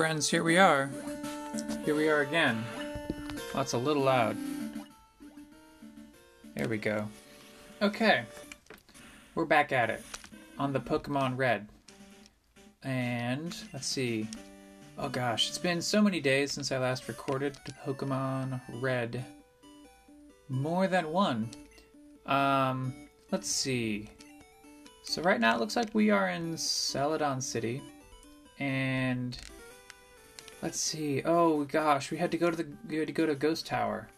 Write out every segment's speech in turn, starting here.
friends, here we are. Here we are again. That's a little loud. There we go. Okay. We're back at it on the Pokemon Red. And let's see. Oh gosh, it's been so many days since I last recorded Pokemon Red. More than one. Um, let's see. So right now it looks like we are in Celadon City. And let's see. Oh gosh, we had to go to the we had to go to Ghost Tower.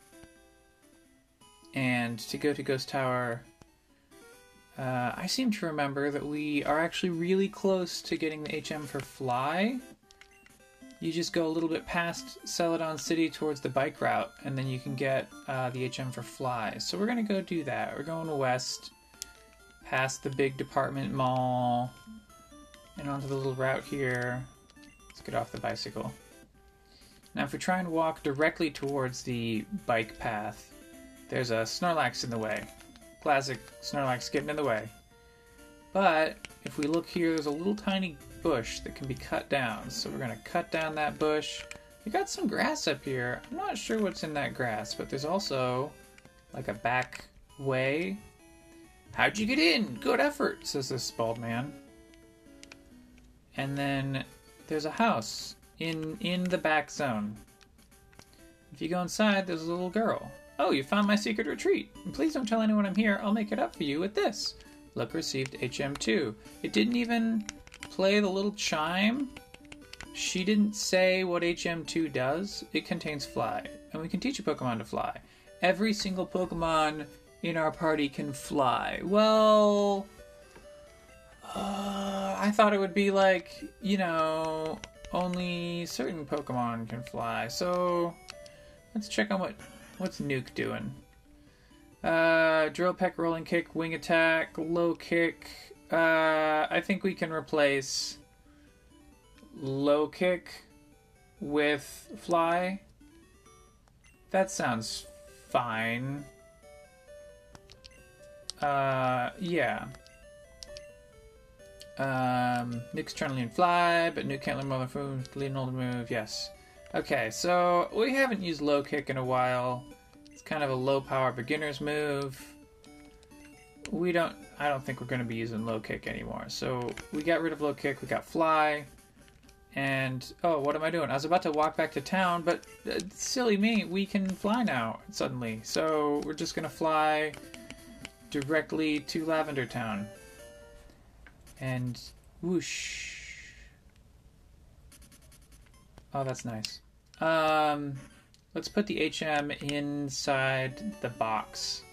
And to go to Ghost Tower, uh, I seem to remember that we are actually really close to getting the HM for Fly. You just go a little bit past Celadon City towards the bike route, and then you can get uh, the HM for Fly. So we're gonna go do that. We're going west, past the big department mall, and onto the little route here. Let's get off the bicycle. Now, if we try and walk directly towards the bike path, there's a Snorlax in the way. Classic Snorlax getting in the way. But if we look here, there's a little tiny bush that can be cut down. So we're going to cut down that bush. We got some grass up here. I'm not sure what's in that grass, but there's also like a back way. How'd you get in? Good effort, says this bald man. And then there's a house in in the back zone. If you go inside, there's a little girl. Oh, you found my secret retreat. Please don't tell anyone I'm here. I'll make it up for you with this. Look received HM2. It didn't even play the little chime. She didn't say what HM2 does. It contains fly, and we can teach a Pokemon to fly. Every single Pokemon in our party can fly. Well, uh, I thought it would be like, you know, only certain Pokemon can fly. So let's check on what what's Nuke doing. Uh, drill peck, rolling kick, wing attack, low kick. Uh, I think we can replace low kick with fly. That sounds fine. Uh, yeah. Um, Nuke's to lean fly, but Nuke can't learn than move. Lean older move, yes. Okay, so we haven't used low kick in a while. It's kind of a low power beginner's move. We don't, I don't think we're going to be using low kick anymore. So we got rid of low kick, we got fly. And, oh, what am I doing? I was about to walk back to town, but uh, silly me, we can fly now, suddenly. So we're just going to fly directly to Lavender Town. And whoosh. Oh, that's nice. Um, let's put the HM inside the box.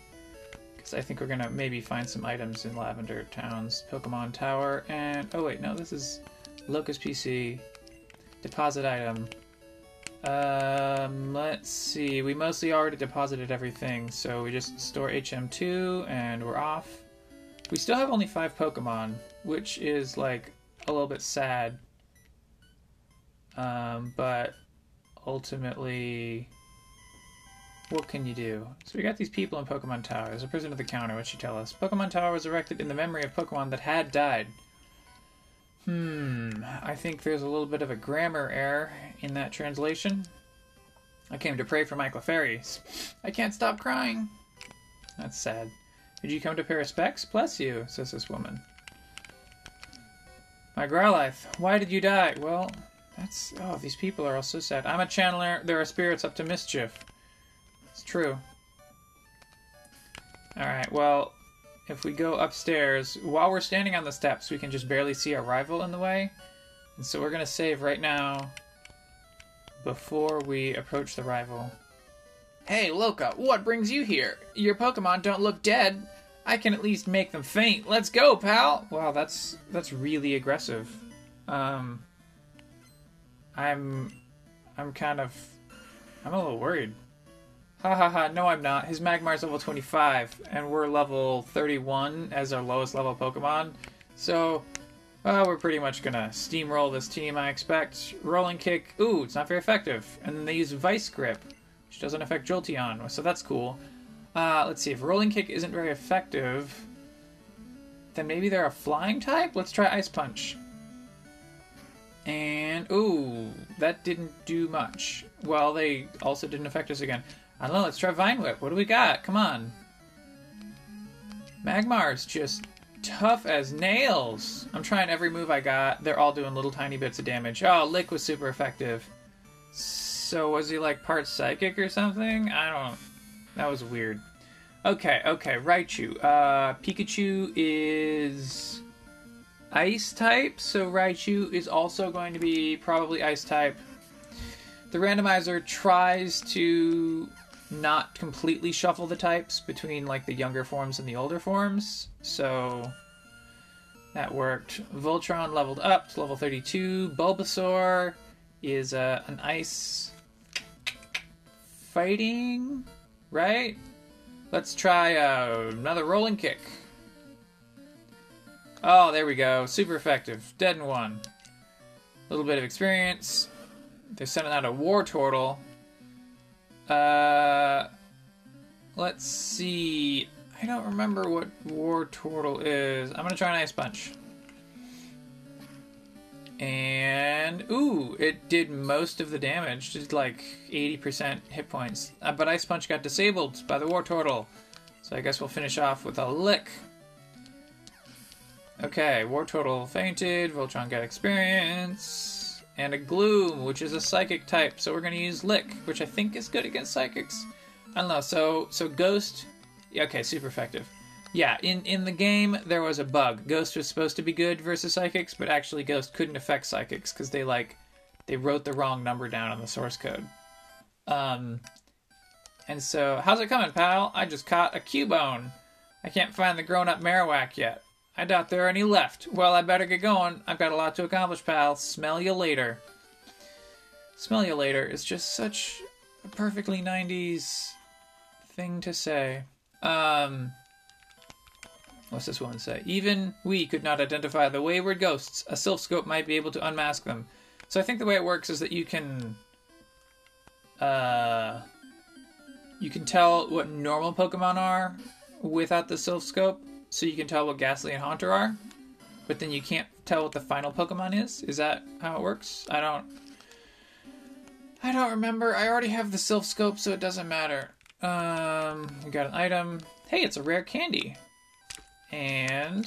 Because I think we're going to maybe find some items in Lavender Town's Pokemon Tower. And, oh wait, no, this is Loka's PC. Deposit item. Um, let's see. We mostly already deposited everything, so we just store HM2 and we're off. We still have only five Pokemon, which is like a little bit sad. Um, but ultimately, what can you do? So we got these people in Pokemon Tower. There's a prison at the counter. What should tell us? Pokemon Tower was erected in the memory of Pokemon that had died. Hmm, I think there's a little bit of a grammar error in that translation. I came to pray for my Clefairies. I can't stop crying. That's sad. Did you come to pay respects? Bless you, says this woman. My Growlithe, why did you die? Well, that's... Oh, these people are all so sad. I'm a channeler. There are spirits up to mischief. It's true. Alright, well, if we go upstairs, while we're standing on the steps, we can just barely see our rival in the way. And so we're going to save right now before we approach the rival. Hey, Loka, what brings you here? Your Pokemon don't look dead. I can at least make them faint. Let's go, pal. Wow, that's that's really aggressive. Um I'm I'm kind of I'm a little worried. Ha ha ha, no I'm not. His Magmar's level 25 and we're level 31 as our lowest level Pokemon. So, well, we're pretty much gonna steamroll this team, I expect. Rolling kick, ooh, it's not very effective. And then they use Vice Grip, which doesn't affect Jolteon, so that's cool. Uh, let's see, if Rolling Kick isn't very effective, then maybe they're a flying type? Let's try Ice Punch. And, ooh, that didn't do much. Well, they also didn't affect us again. I don't know, let's try Vine Whip. What do we got? Come on. Magmar's just tough as nails. I'm trying every move I got. They're all doing little tiny bits of damage. Oh, Lick was super effective. So was he like part psychic or something? I don't. That was weird. Okay, okay, Raichu. Uh, Pikachu is ice type, so Raichu is also going to be probably ice type. The randomizer tries to not completely shuffle the types between like the younger forms and the older forms, so that worked. Voltron leveled up to level 32. Bulbasaur is uh, an ice fighting, right? Let's try uh, another rolling kick. Oh, there we go. Super effective. Dead in one. A little bit of experience. They're sending out a Wartortle. Uh, let's see. I don't remember what Wartortle is. I'm gonna try an Ice Punch. And ooh, it did most of the damage, did like 80% hit points. Uh, but Ice Punch got disabled by the Wartortle. So I guess we'll finish off with a lick. Okay, Wartortle fainted, Voltron got experience, and a Gloom, which is a psychic type. So we're gonna use Lick, which I think is good against psychics. I don't know. So so Ghost, yeah, okay, super effective. Yeah, in in the game there was a bug. Ghost was supposed to be good versus psychics, but actually Ghost couldn't affect psychics because they like they wrote the wrong number down on the source code. Um, and so how's it coming, pal? I just caught a Cubone. I can't find the grown-up Marowak yet. I doubt there are any left. Well, I better get going. I've got a lot to accomplish, pal. Smell you later. Smell you later is just such a perfectly 90s thing to say. Um, what's this one say? Even we could not identify the wayward ghosts. A Silph Scope might be able to unmask them. So I think the way it works is that you can, uh, you can tell what normal Pokemon are without the Silph Scope. So you can tell what Gastly and Haunter are, but then you can't tell what the final Pokemon is. Is that how it works? I don't. I don't remember. I already have the Silph Scope, so it doesn't matter. Um, we got an item. Hey, it's a rare candy. And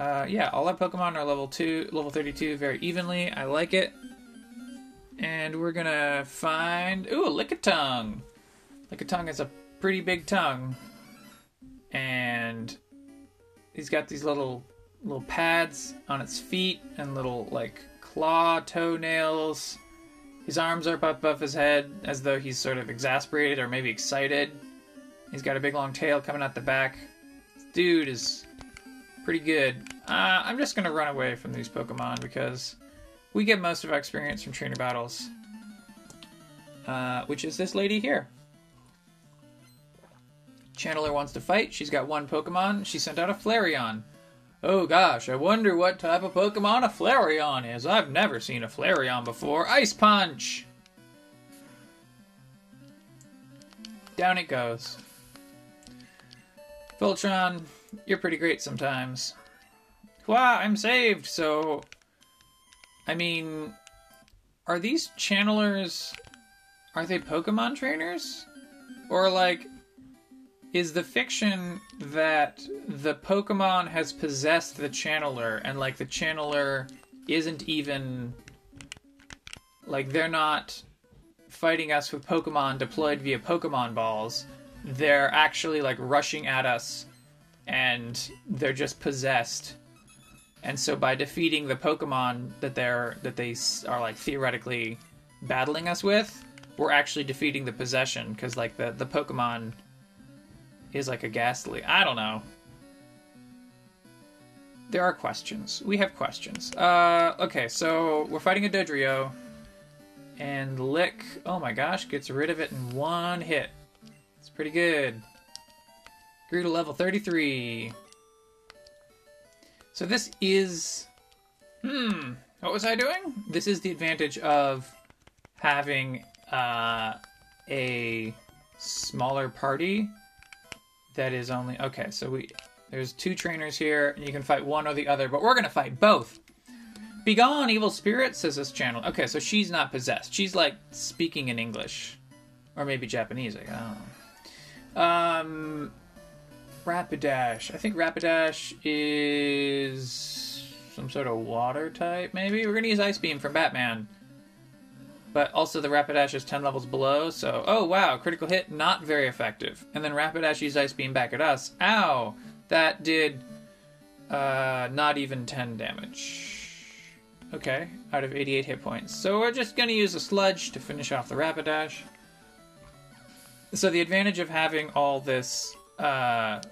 uh, yeah, all our Pokemon are level two, level thirty-two, very evenly. I like it. And we're gonna find ooh a Lickitung. Lickitung has a pretty big tongue, and he's got these little little pads on its feet and little like claw toenails. His arms are up above his head as though he's sort of exasperated or maybe excited. He's got a big long tail coming out the back. Dude is pretty good. Uh, I'm just gonna run away from these Pokemon because we get most of our experience from trainer battles. Uh, which is this lady here. Channeler wants to fight. She's got one Pokemon. She sent out a Flareon. Oh gosh, I wonder what type of Pokemon a Flareon is. I've never seen a Flareon before. Ice Punch! Down it goes. Voltron, you're pretty great sometimes. Wow, I'm saved, so. I mean. Are these channelers. Are they Pokemon trainers? Or, like. Is the fiction that the Pokemon has possessed the channeler and, like, the channeler isn't even. Like, they're not fighting us with Pokemon deployed via Pokemon balls. They're actually, like, rushing at us and they're just possessed. And so by defeating the Pokemon that they're that they are like theoretically battling us with, we're actually defeating the possession because like the the Pokemon is like a Gastly. I don't know. There are questions. We have questions. Uh, okay, so we're fighting a Dodrio, and Lick. Oh my gosh, gets rid of it in one hit. Pretty good. Grew to level 33. So this is. Hmm. What was I doing? This is the advantage of having uh, a smaller party that is only. Okay, so we. There's two trainers here, and you can fight one or the other, but we're gonna fight both. Begone, evil spirit, says this channel. Okay, so she's not possessed. She's like speaking in English. Or maybe Japanese, I don't know. Um, Rapidash. I think Rapidash is some sort of water type, maybe? We're gonna use Ice Beam from Batman. But also the Rapidash is 10 levels below, so... Oh, wow, critical hit, not very effective. And then Rapidash used Ice Beam back at us. Ow! That did... Uh, not even 10 damage. Okay, out of 88 hit points. So we're just gonna use a Sludge to finish off the Rapidash. So the advantage of having all this uh,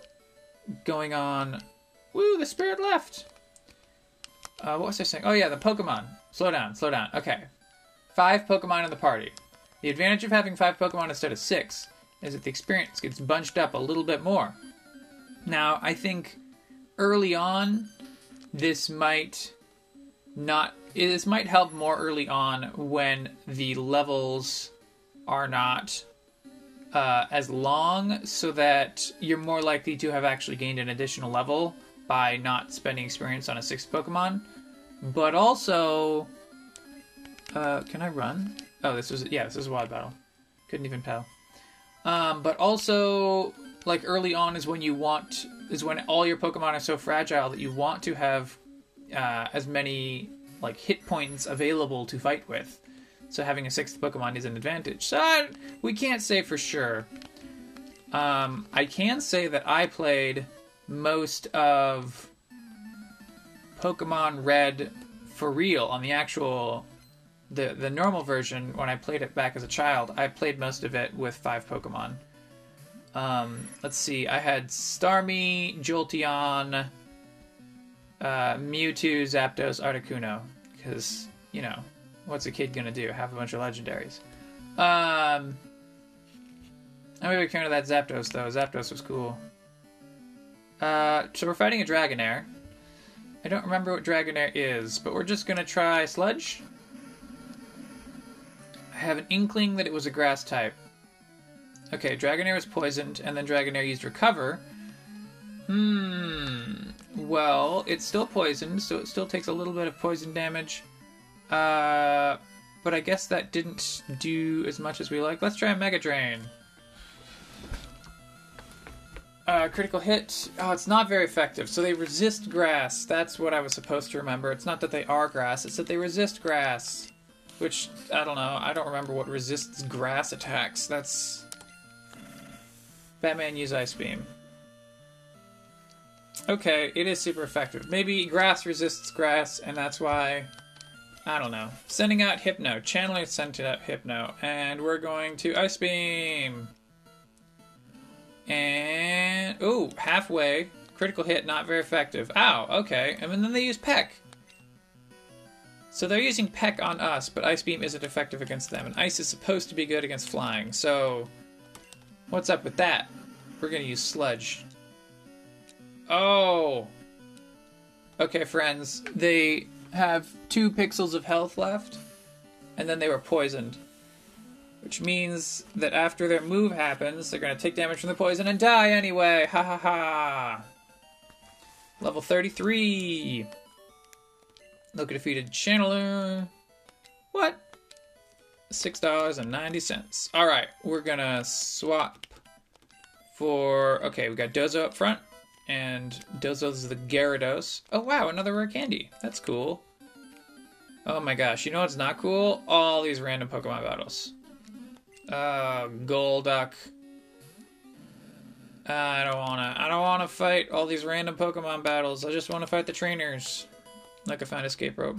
going on. Woo, the spirit left. Uh, what was I saying? Oh yeah, the Pokemon. Slow down, slow down. Okay, five Pokemon in the party. The advantage of having five Pokemon instead of six is that the experience gets bunched up a little bit more. Now, I think early on, this might not. This might help more early on when the levels are not uh, as long so that you're more likely to have actually gained an additional level by not spending experience on a sixth Pokemon. But also, uh, can I run? Oh, this was yeah, this is a wild battle. Couldn't even tell. Um, but also, like early on is when you want is when all your Pokemon are so fragile that you want to have uh, as many like hit points available to fight with so having a sixth Pokemon is an advantage. So I, we can't say for sure. Um, I can say that I played most of Pokemon Red for real on the actual the the normal version when I played it back as a child. I played most of it with five Pokemon. Um, let's see. I had Starmie, Jolteon, uh, Mewtwo, Zapdos, Articuno, because you know what's a kid gonna do? Have a bunch of legendaries. Um, I'm a big fan of that Zapdos though. Zapdos was cool. Uh, so we're fighting a Dragonair. I don't remember what Dragonair is, but we're just gonna try Sludge. I have an inkling that it was a grass type. Okay, Dragonair was poisoned, and then Dragonair used Recover. Hmm. Well, it's still poisoned, so it still takes a little bit of poison damage. Uh, but I guess that didn't do as much as we like. Let's try a Mega Drain. Uh, critical hit. Oh, it's not very effective. So they resist grass. That's what I was supposed to remember. It's not that they are grass, it's that they resist grass. Which, I don't know. I don't remember what resists grass attacks. That's. Batman use Ice Beam. Okay, it is super effective. Maybe grass resists grass, and that's why I don't know. Sending out Hypno. Channeler sent out Hypno. And we're going to Ice Beam. And. Ooh, halfway. Critical hit, not very effective. Ow, okay. And then they use Peck. So they're using Peck on us, but Ice Beam isn't effective against them. And Ice is supposed to be good against flying, so. What's up with that? We're gonna use Sludge. Oh! Okay, friends. They have two pixels of health left, and then they were poisoned. Which means that after their move happens, they're gonna take damage from the poison and die anyway. Ha ha ha. Level 33. Loka defeated Channeler. What? $6.90. Alright, we're gonna swap for. Okay, we got Dozo up front and Dozo's the Gyarados. Oh wow, another rare candy. That's cool. Oh my gosh, you know what's not cool? All these random Pokemon battles. Uh, Golduck. I don't wanna. I don't wanna fight all these random Pokemon battles. I just wanna fight the trainers. Like I found escape rope.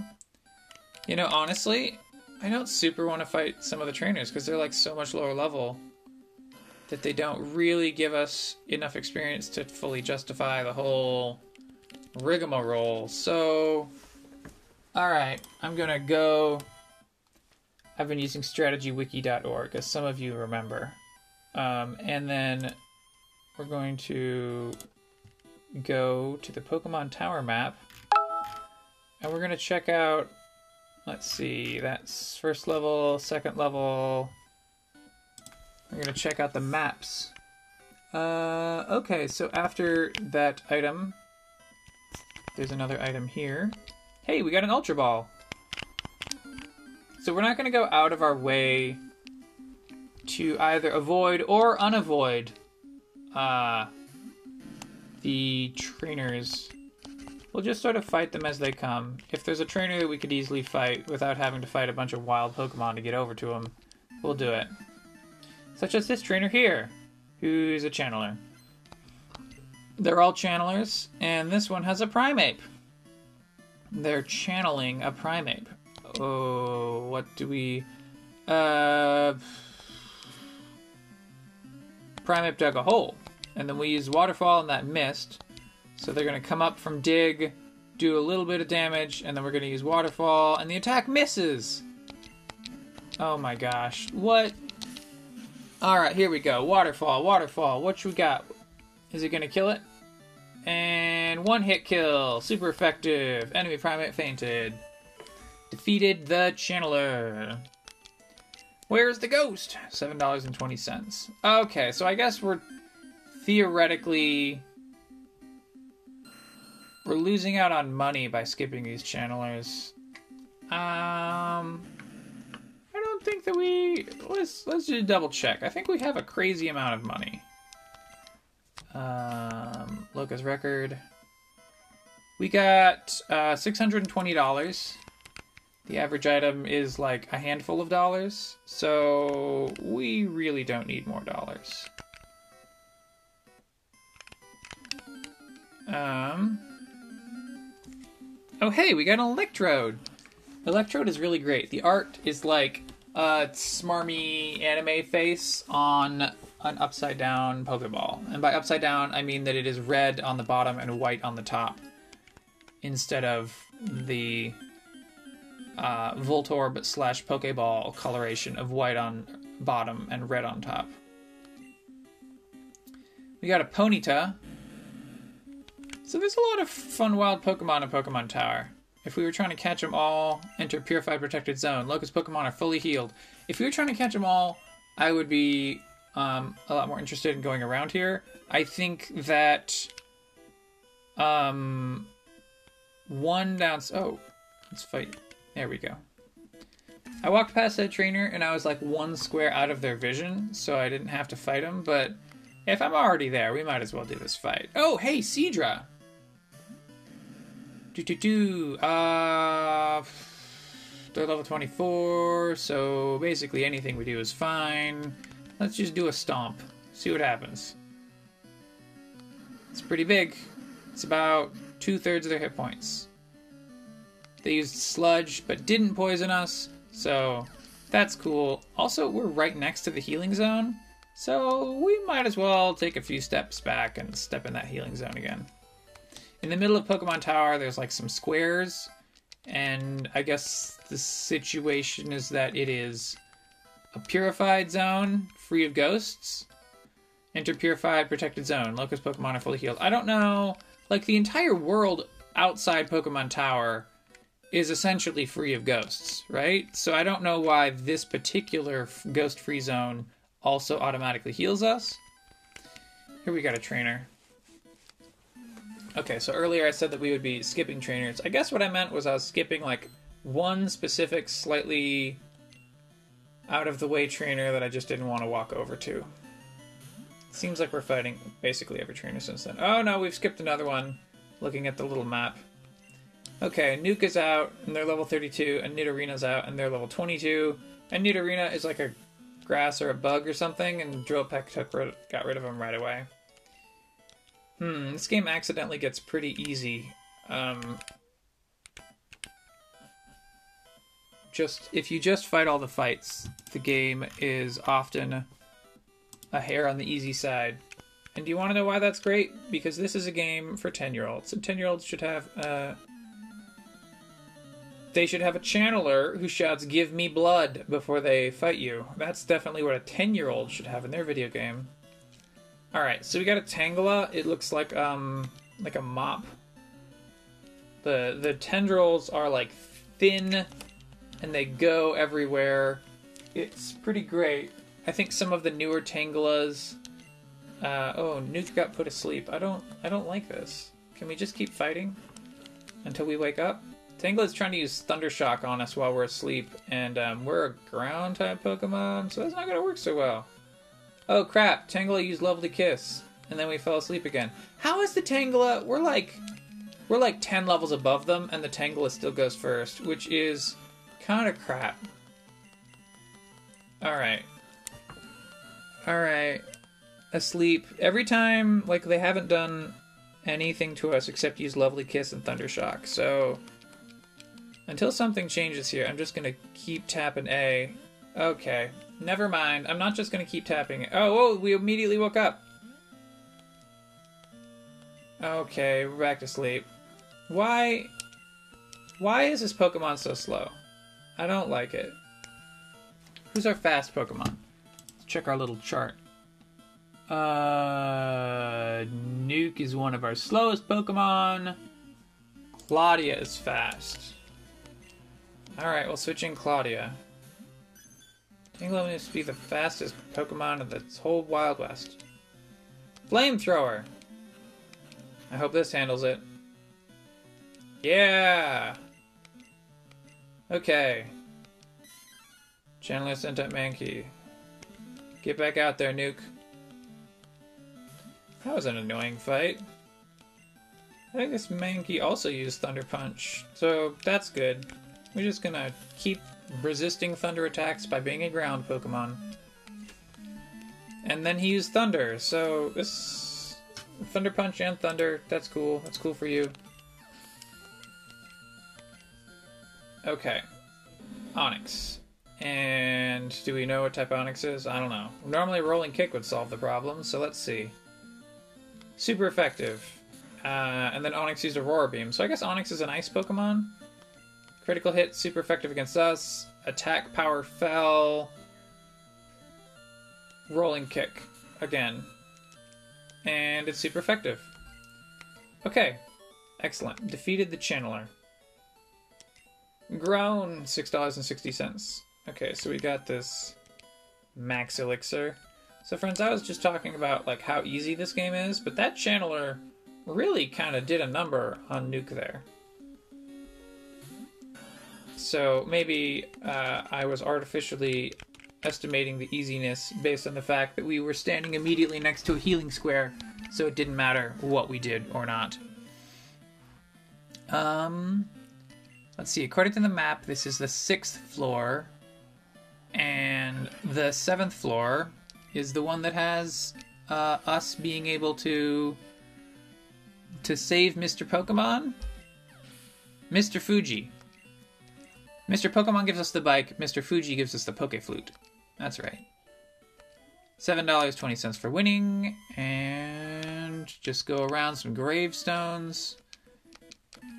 You know, honestly, I don't super want to fight some of the trainers because they're like so much lower level that they don't really give us enough experience to fully justify the whole rigmarole. So, alright, I'm gonna go. I've been using strategywiki.org, as some of you remember. Um, and then we're going to go to the Pokemon Tower map. And we're going to check out, let's see, that's first level, second level, we're gonna check out the maps. Uh, okay, so after that item, there's another item here. Hey, we got an Ultra Ball. So we're not to go out of our way to either avoid or unavoid uh, the trainers. We'll just sort of fight them as they come. If there's a trainer that we could easily fight without having to fight a bunch of wild Pokemon to get over to him, we'll do it. Such as this trainer here, who's a channeler. They're all channelers, and this one has a Primeape. They're channeling a Primeape. Oh, what do we... Uh... Primeape dug a hole. And then we use Waterfall and that mist. So they're to come up from Dig, do a little bit of damage, and then we're to use Waterfall, and the attack misses! Oh my gosh. What? Alright, here we go. Waterfall, Waterfall. What we got? Is it to kill it? And one hit kill. Super effective. Enemy Primeape fainted. Defeated the Channeler. Where's the ghost? $7.20. Okay, so I guess we're theoretically we're losing out on money by skipping these channelers. Um think that we let's let's just double check. I think we have a crazy amount of money. Um Loka's record. We got uh, $620. The average item is like a handful of dollars, so we really don't need more dollars. Um. Oh, hey, we got an Electrode. Electrode is really great. The art is like a smarmy anime face on an upside down Pokeball. And by upside down, I mean that it is red on the bottom and white on the top instead of the uh, Voltorb slash Pokeball coloration of white on bottom and red on top. We got a Ponyta. So there's a lot of fun wild Pokemon in Pokemon Tower. If we were trying to catch them all, enter Purified Protected Zone. Loka's Pokemon are fully healed. If we were trying to catch them all, I would be um, a lot more interested in going around here. I think that um, one down. Oh, let's fight. There we go. I walked past that trainer and I was like one square out of their vision, so I didn't have to fight them. But if I'm already there, we might as well do this fight. Oh, hey, Seadra. Do do do. Uh, they're level 24, so basically anything we do is fine. Let's just do a stomp. See what happens. It's pretty big. It's about two thirds of their hit points. They used sludge, but didn't poison us, so that's cool. Also, we're right next to the healing zone, so we might as well take a few steps back and step in that healing zone again. In the middle of Pokemon Tower, there's like some squares, and I guess the situation is that it is a purified zone free of ghosts. Enter purified protected zone. Loka's Pokemon are fully healed. I don't know. Like the entire world outside Pokemon Tower is essentially free of ghosts, right? So I don't know why this particular ghost free zone also automatically heals us. Here we got a trainer. Okay, so earlier I said that we would be skipping trainers. I guess what I meant was I was skipping like one specific slightly out of the way trainer that I just didn't want to walk over to. Seems like we're fighting basically every trainer since then. Oh no, we've skipped another one. Looking at the little map. Okay, Nuke is out, and they're level 32, and Nidorina's out, and they're level 22. And Nidorina is like a grass or a bug or something, and Drillpeck took got rid of him right away. Hmm, this game accidentally gets pretty easy. Um, just if you just fight all the fights, the game is often a hair on the easy side. And do you want to know why that's great? Because this is a game for 10 year olds. And 10 year olds should have uh, they should have a channeler who shouts "Give me blood" before they fight you. That's definitely what a ten-year-old should have in their video game. All right, so we got a Tangela. It looks like um like a mop. The the tendrils are like thin, and they go everywhere. It's pretty great. I think some of the newer Tangelas. Uh, oh, Nuke got put asleep. I don't I don't like this. Can we just keep fighting until we wake up? Tangela's trying to use Thunder Shock on us while we're asleep, and um, we're a ground type Pokemon, so that's not to work so well. Oh crap, Tangela used Lovely Kiss, and then we fell asleep again. How is the Tangela? We're like, we're like 10 levels above them, and the Tangela still goes first, which is kind of crap. Alright. Alright. Asleep. Every time, like, they haven't done anything to us except use Lovely Kiss and Thunder Shock, so... Until something changes here, I'm just gonna keep tapping A. Okay, never mind. I'm not just gonna keep tapping it. Oh, whoa, we immediately woke up. Okay, we're back to sleep. Why... Why is this Pokemon so slow? I don't like it. Who's our fast Pokemon? Let's check our little chart. Uh, Nuke is one of our slowest Pokemon. Claudia is fast. Alright, well, switching Claudia. Tangela must be the fastest Pokemon of the whole Wild West. Flamethrower! I hope this handles it. Yeah! Okay. Channeler sent up Mankey. Get back out there, Nuke. That was an annoying fight. I think this Mankey also used Thunder Punch, so that's good. We're just gonna keep resisting thunder attacks by being a ground Pokemon. And then he used Thunder, so this Thunder Punch and Thunder, that's cool. That's cool for you. Okay. Onix. And do we know what type Onix is? I don't know. Normally Rolling Kick would solve the problem, so let's see. Super effective. Uh, and then Onix used Aurora Beam, so I guess Onix is an ice Pokemon? Critical hit, super effective against us. Attack power fell. Rolling kick again. And it's super effective. Okay. Excellent. Defeated the channeler. Grown $6.60. Okay, so we got this max elixir. So friends, I was just talking about like how easy this game is, but that channeler really kind of did a number on Nuke there. So maybe uh, I was artificially estimating the easiness based on the fact that we were standing immediately next to a healing square, so it didn't matter what we did or not. Um, let's see. According to the map, this is the sixth floor, and the seventh floor is the one that has uh, us being able to to save Mr. Pokemon, Mr. Fuji. Mr. Pokemon gives us the bike, Mr. Fuji gives us the Poke Flute. That's right. $7.20 for winning, and just go around some gravestones.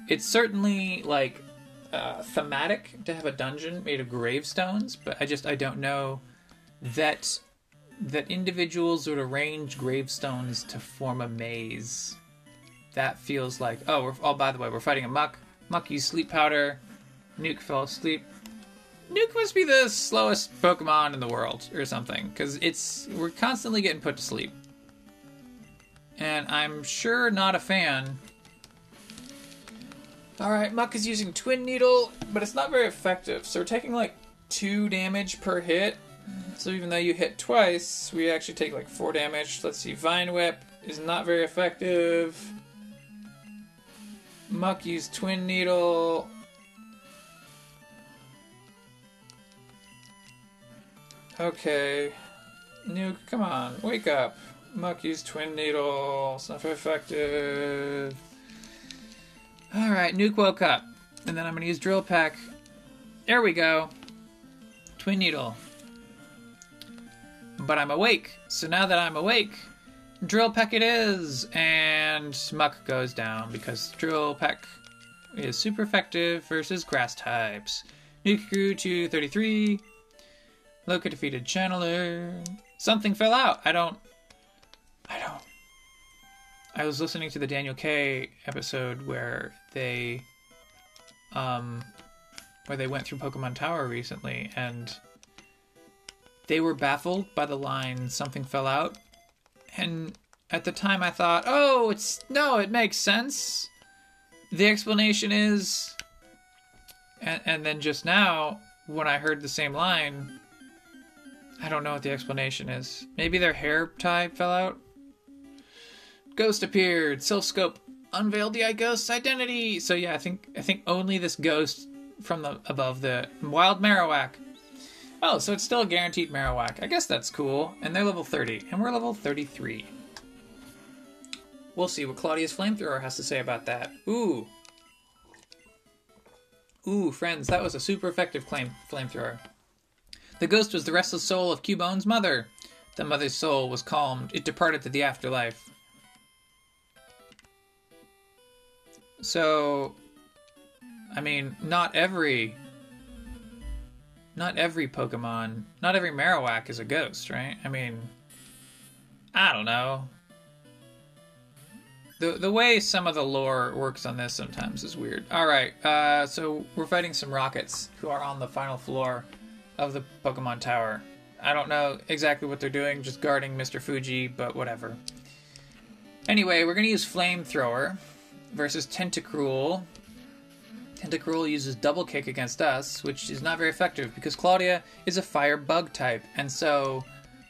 It's certainly, like, uh, thematic to have a dungeon made of gravestones, but I just, I don't know that that individuals would arrange gravestones to form a maze. That feels like, oh, we're, oh, by the way, we're fighting a Muk. Muk used sleep powder. Nuke fell asleep. Nuke must be the slowest Pokemon in the world or something, because it's we're constantly getting put to sleep. And I'm sure not a fan. Alright, Muk is using Twin Needle, but it's not very effective. So we're taking like two damage per hit. So even though you hit twice, we actually take like four damage. Let's see, Vine Whip is not very effective. Muk used Twin Needle. Okay. Nuke, come on, wake up. Muk used Twin Needle. Very effective. Alright, Nuke woke up. And then I'm to use Drill Peck. There we go. Twin Needle. But I'm awake. So now that I'm awake, Drill Peck it is. And Muk goes down because Drill Peck is super effective versus grass types. Nuke grew to 33. Loka defeated Channeler. Something fell out. I don't. I don't. I was listening to the Daniel K episode where they, um, where they went through Pokemon Tower recently, and they were baffled by the line "something fell out," and at the time I thought, "Oh, it's no, it makes sense." The explanation is And, and then just now, when I heard the same line, I don't know what the explanation is. Maybe their hair tie fell out? Ghost appeared. Silph Scope unveiled the ghost's identity. So yeah, I think I think only this ghost from the above the wild Marowak. Oh, so it's still a guaranteed Marowak. I guess that's cool. And they're level 30, and we're level 33. We'll see what Claudia's flamethrower has to say about that. Ooh. Ooh, friends, that was a super effective claim flamethrower. The ghost was the restless soul of Cubone's mother. The mother's soul was calmed. It departed to the afterlife. So, I mean, not every, not every Pokemon, not every Marowak is a ghost, right? I mean, I don't know. The, the way some of the lore works on this sometimes is weird. All right, uh, so we're fighting some rockets who are on the final floor of the Pokemon Tower. I don't know exactly what they're doing, just guarding Mr. Fuji, but whatever. Anyway, we're gonna use Flamethrower versus Tentacruel. Tentacruel uses Double Kick against us, which is not very effective because Claudia is a Fire Bug type, and so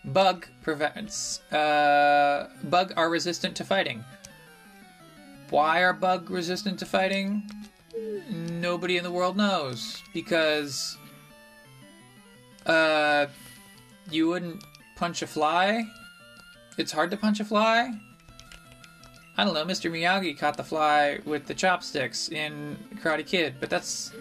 Bug prevents. Uh, bug are resistant to fighting. Why are Bug resistant to fighting? Nobody in the world knows because uh, you wouldn't punch a fly? It's hard to punch a fly? I don't know, Mr. Miyagi caught the fly with the chopsticks in Karate Kid, but that's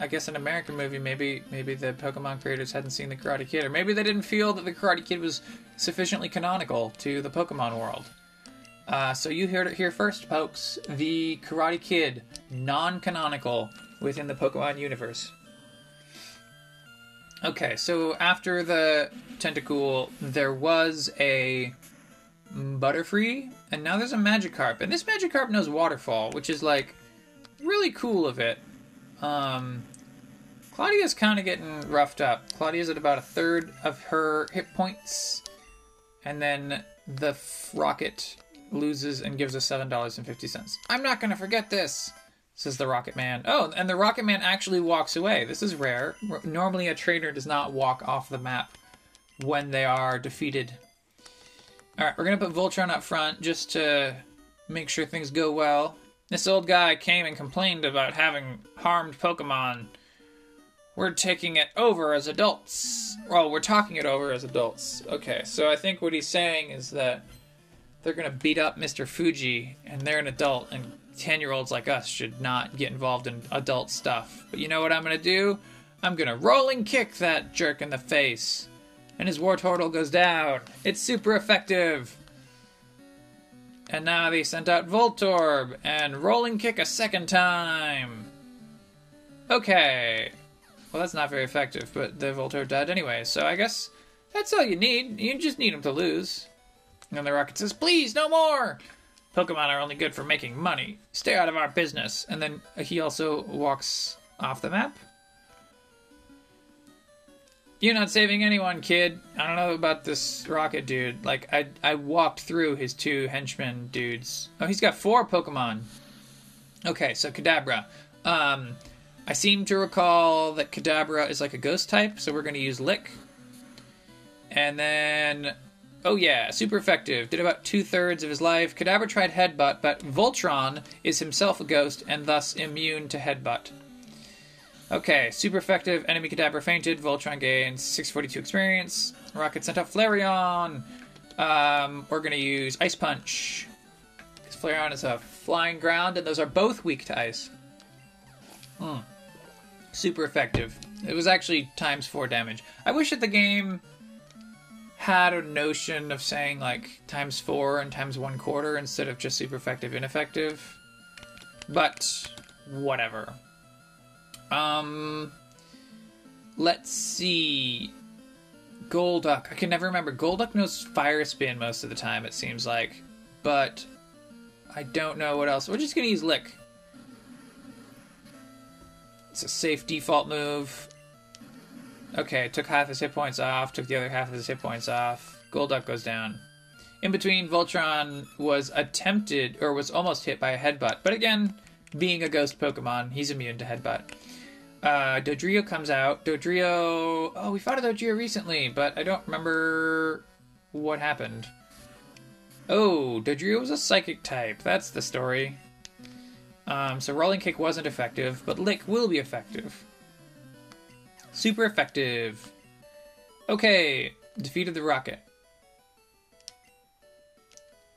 I guess an American movie, maybe maybe the Pokemon creators hadn't seen the Karate Kid, or maybe they didn't feel that the Karate Kid was sufficiently canonical to the Pokemon world. Uh, so you heard it here first, folks. The Karate Kid, non-canonical within the Pokemon universe. Okay, so after the Tentacool, there was a Butterfree, and now there's a Magikarp. And this Magikarp knows Waterfall, which is like really cool of it. Um, Claudia's kind of getting roughed up. Claudia's at about a third of her hit points, and then the Rocket loses and gives us seven dollars and fifty cents. I'm not gonna forget this says the Rocket Man. Oh, and the Rocket Man actually walks away. This is rare. Normally, a trainer does not walk off the map when they are defeated. All right, we're gonna put Voltron up front just to make sure things go well. This old guy came and complained about having harmed Pokemon. We're taking it over as adults. Well, we're talking it over as adults. Okay, so I think what he's saying is that they're gonna beat up Mr. Fuji, and they're an adult, and 10 year olds like us should not get involved in adult stuff. But you know what I'm gonna do? I'm gonna rolling kick that jerk in the face. And his Wartortle goes down. It's super effective. And now they sent out Voltorb and rolling kick a second time. Okay. Well, that's not very effective, but the Voltorb died anyway, so I guess that's all you need. You just need him to lose. And the Rocket says, please, no more! Pokemon are only good for making money. Stay out of our business. And then he also walks off the map. You're not saving anyone, kid. I don't know about this rocket dude. Like, I, I walked through his two henchmen dudes. Oh, he's got four Pokemon. Okay, so Kadabra. Um, I seem to recall that Kadabra is like a ghost type, so we're going to use Lick. And then Oh yeah, super effective. Did about two thirds of his life. Kadabra tried Headbutt, but Voltron is himself a ghost and thus immune to Headbutt. Okay, super effective. Enemy Kadabra fainted. Voltron gains 642 experience. Rocket sent out Flareon. Um, we're gonna use Ice Punch. Because Flareon is a flying ground, and those are both weak to ice. Hmm. Super effective. It was actually times four damage. I wish that the game had a notion of saying like times four and times one quarter instead of just super effective ineffective. But whatever. Um let's see. Golduck. I can never remember. Golduck knows fire spin most of the time it seems like. But i don't know what else. We're just gonna use lick. It's a safe default move Okay, took half his hit points off, took the other half of his hit points off. Golduck goes down. In between, Voltron was attempted, or was almost hit by a headbutt. But again, being a ghost Pokemon, he's immune to headbutt. uh, Dodrio comes out. Dodrio. Oh, we fought a Dodrio recently, but I don't remember what happened. Oh, Dodrio was a psychic type. That's the story. Um, so Rolling Kick wasn't effective, but Lick will be effective. Super effective. Okay, defeated the rocket.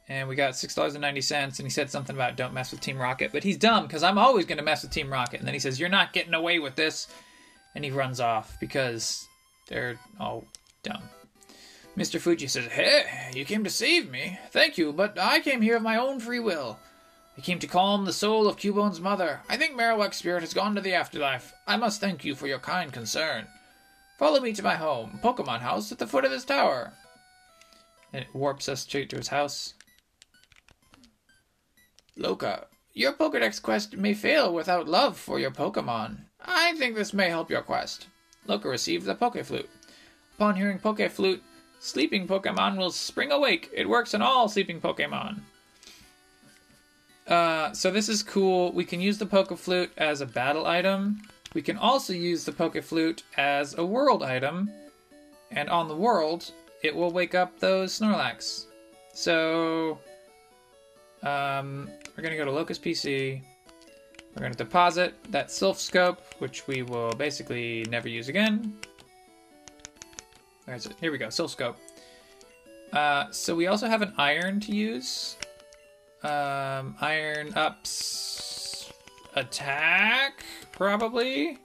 And we got $6.90, and he said something about don't mess with Team Rocket, but he's dumb because I'm always going to mess with Team Rocket. And then he says, You're not getting away with this. And he runs off because they're all dumb. Mr. Fuji says, Hey, you came to save me. Thank you, but I came here of my own free will. I came to calm the soul of Cubone's mother. I think Marowak's spirit has gone to the afterlife. I must thank you for your kind concern. Follow me to my home, Pokemon House, at the foot of this tower. And it warps us straight to his house. Loka, your Pokedex quest may fail without love for your Pokemon. I think this may help your quest. Loka receives the Pokeflute. Upon hearing Pokeflute, sleeping Pokemon will spring awake. It works on all sleeping Pokemon. Uh, so this is cool. We can use the Poke Flute as a battle item. We can also use the Poke Flute as a world item. And on the world, it will wake up those Snorlax. So, um, we're going to go to Loka's PC. We're going to deposit that Silph Scope, which we will basically never use again. Where is it? Here we go, Silph Scope. Uh, so we also have an iron to use. Um, iron ups attack, probably.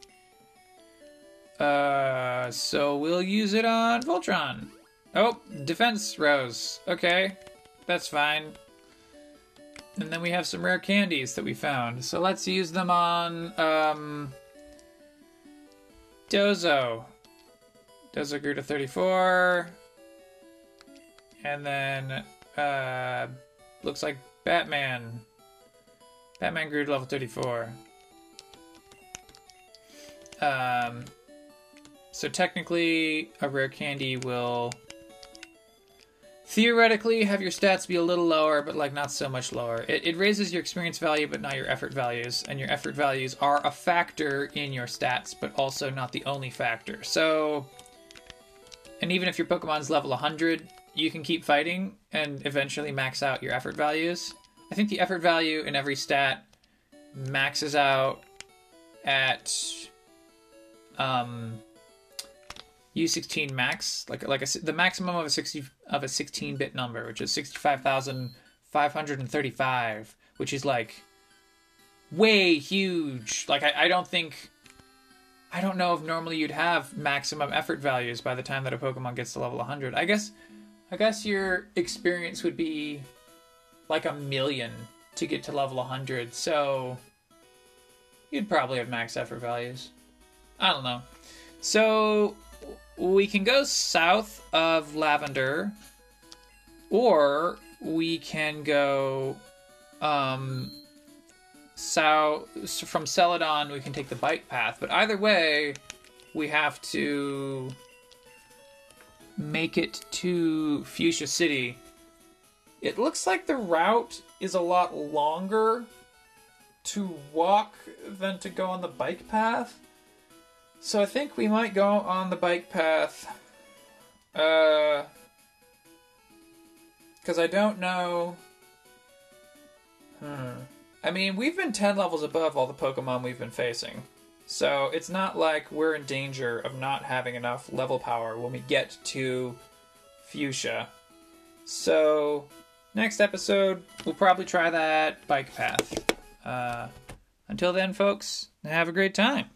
Uh, so we'll use it on Voltron. Oh, defense rose. Okay, that's fine. And then we have some rare candies that we found. So let's use them on, um, Dozo. Dozo grew to 34. And then, uh, looks like Batman. Batman grew to level 34. Um, so technically, a rare candy will theoretically have your stats be a little lower, but like not so much lower. It, it raises your experience value, but not your effort values. And your effort values are a factor in your stats, but also not the only factor. So, and even if your Pokemon's level 100, you can keep fighting and eventually max out your effort values. I think the effort value in every stat maxes out at um U16 max, like like a, the maximum of a 60 of a 16-bit number, which is 65,535, which is like way huge. Like I, I don't think I don't know if normally you'd have maximum effort values by the time that a Pokemon gets to level 100. I guess I guess your experience would be like a million to get to level 100. So you'd probably have max effort values. I don't know. So we can go south of Lavender, or we can go um, south from Celadon. We can take the bike path, but either way, we have to make it to Fuchsia City. It looks like the route is a lot longer to walk than to go on the bike path. So I think we might go on the bike path. Uh. Because I don't know. Hmm. I mean, we've been 10 levels above all the Pokemon we've been facing. So it's not like we're in danger of not having enough level power when we get to Fuchsia. So, next episode, we'll probably try that bike path. Uh, until then, folks, have a great time.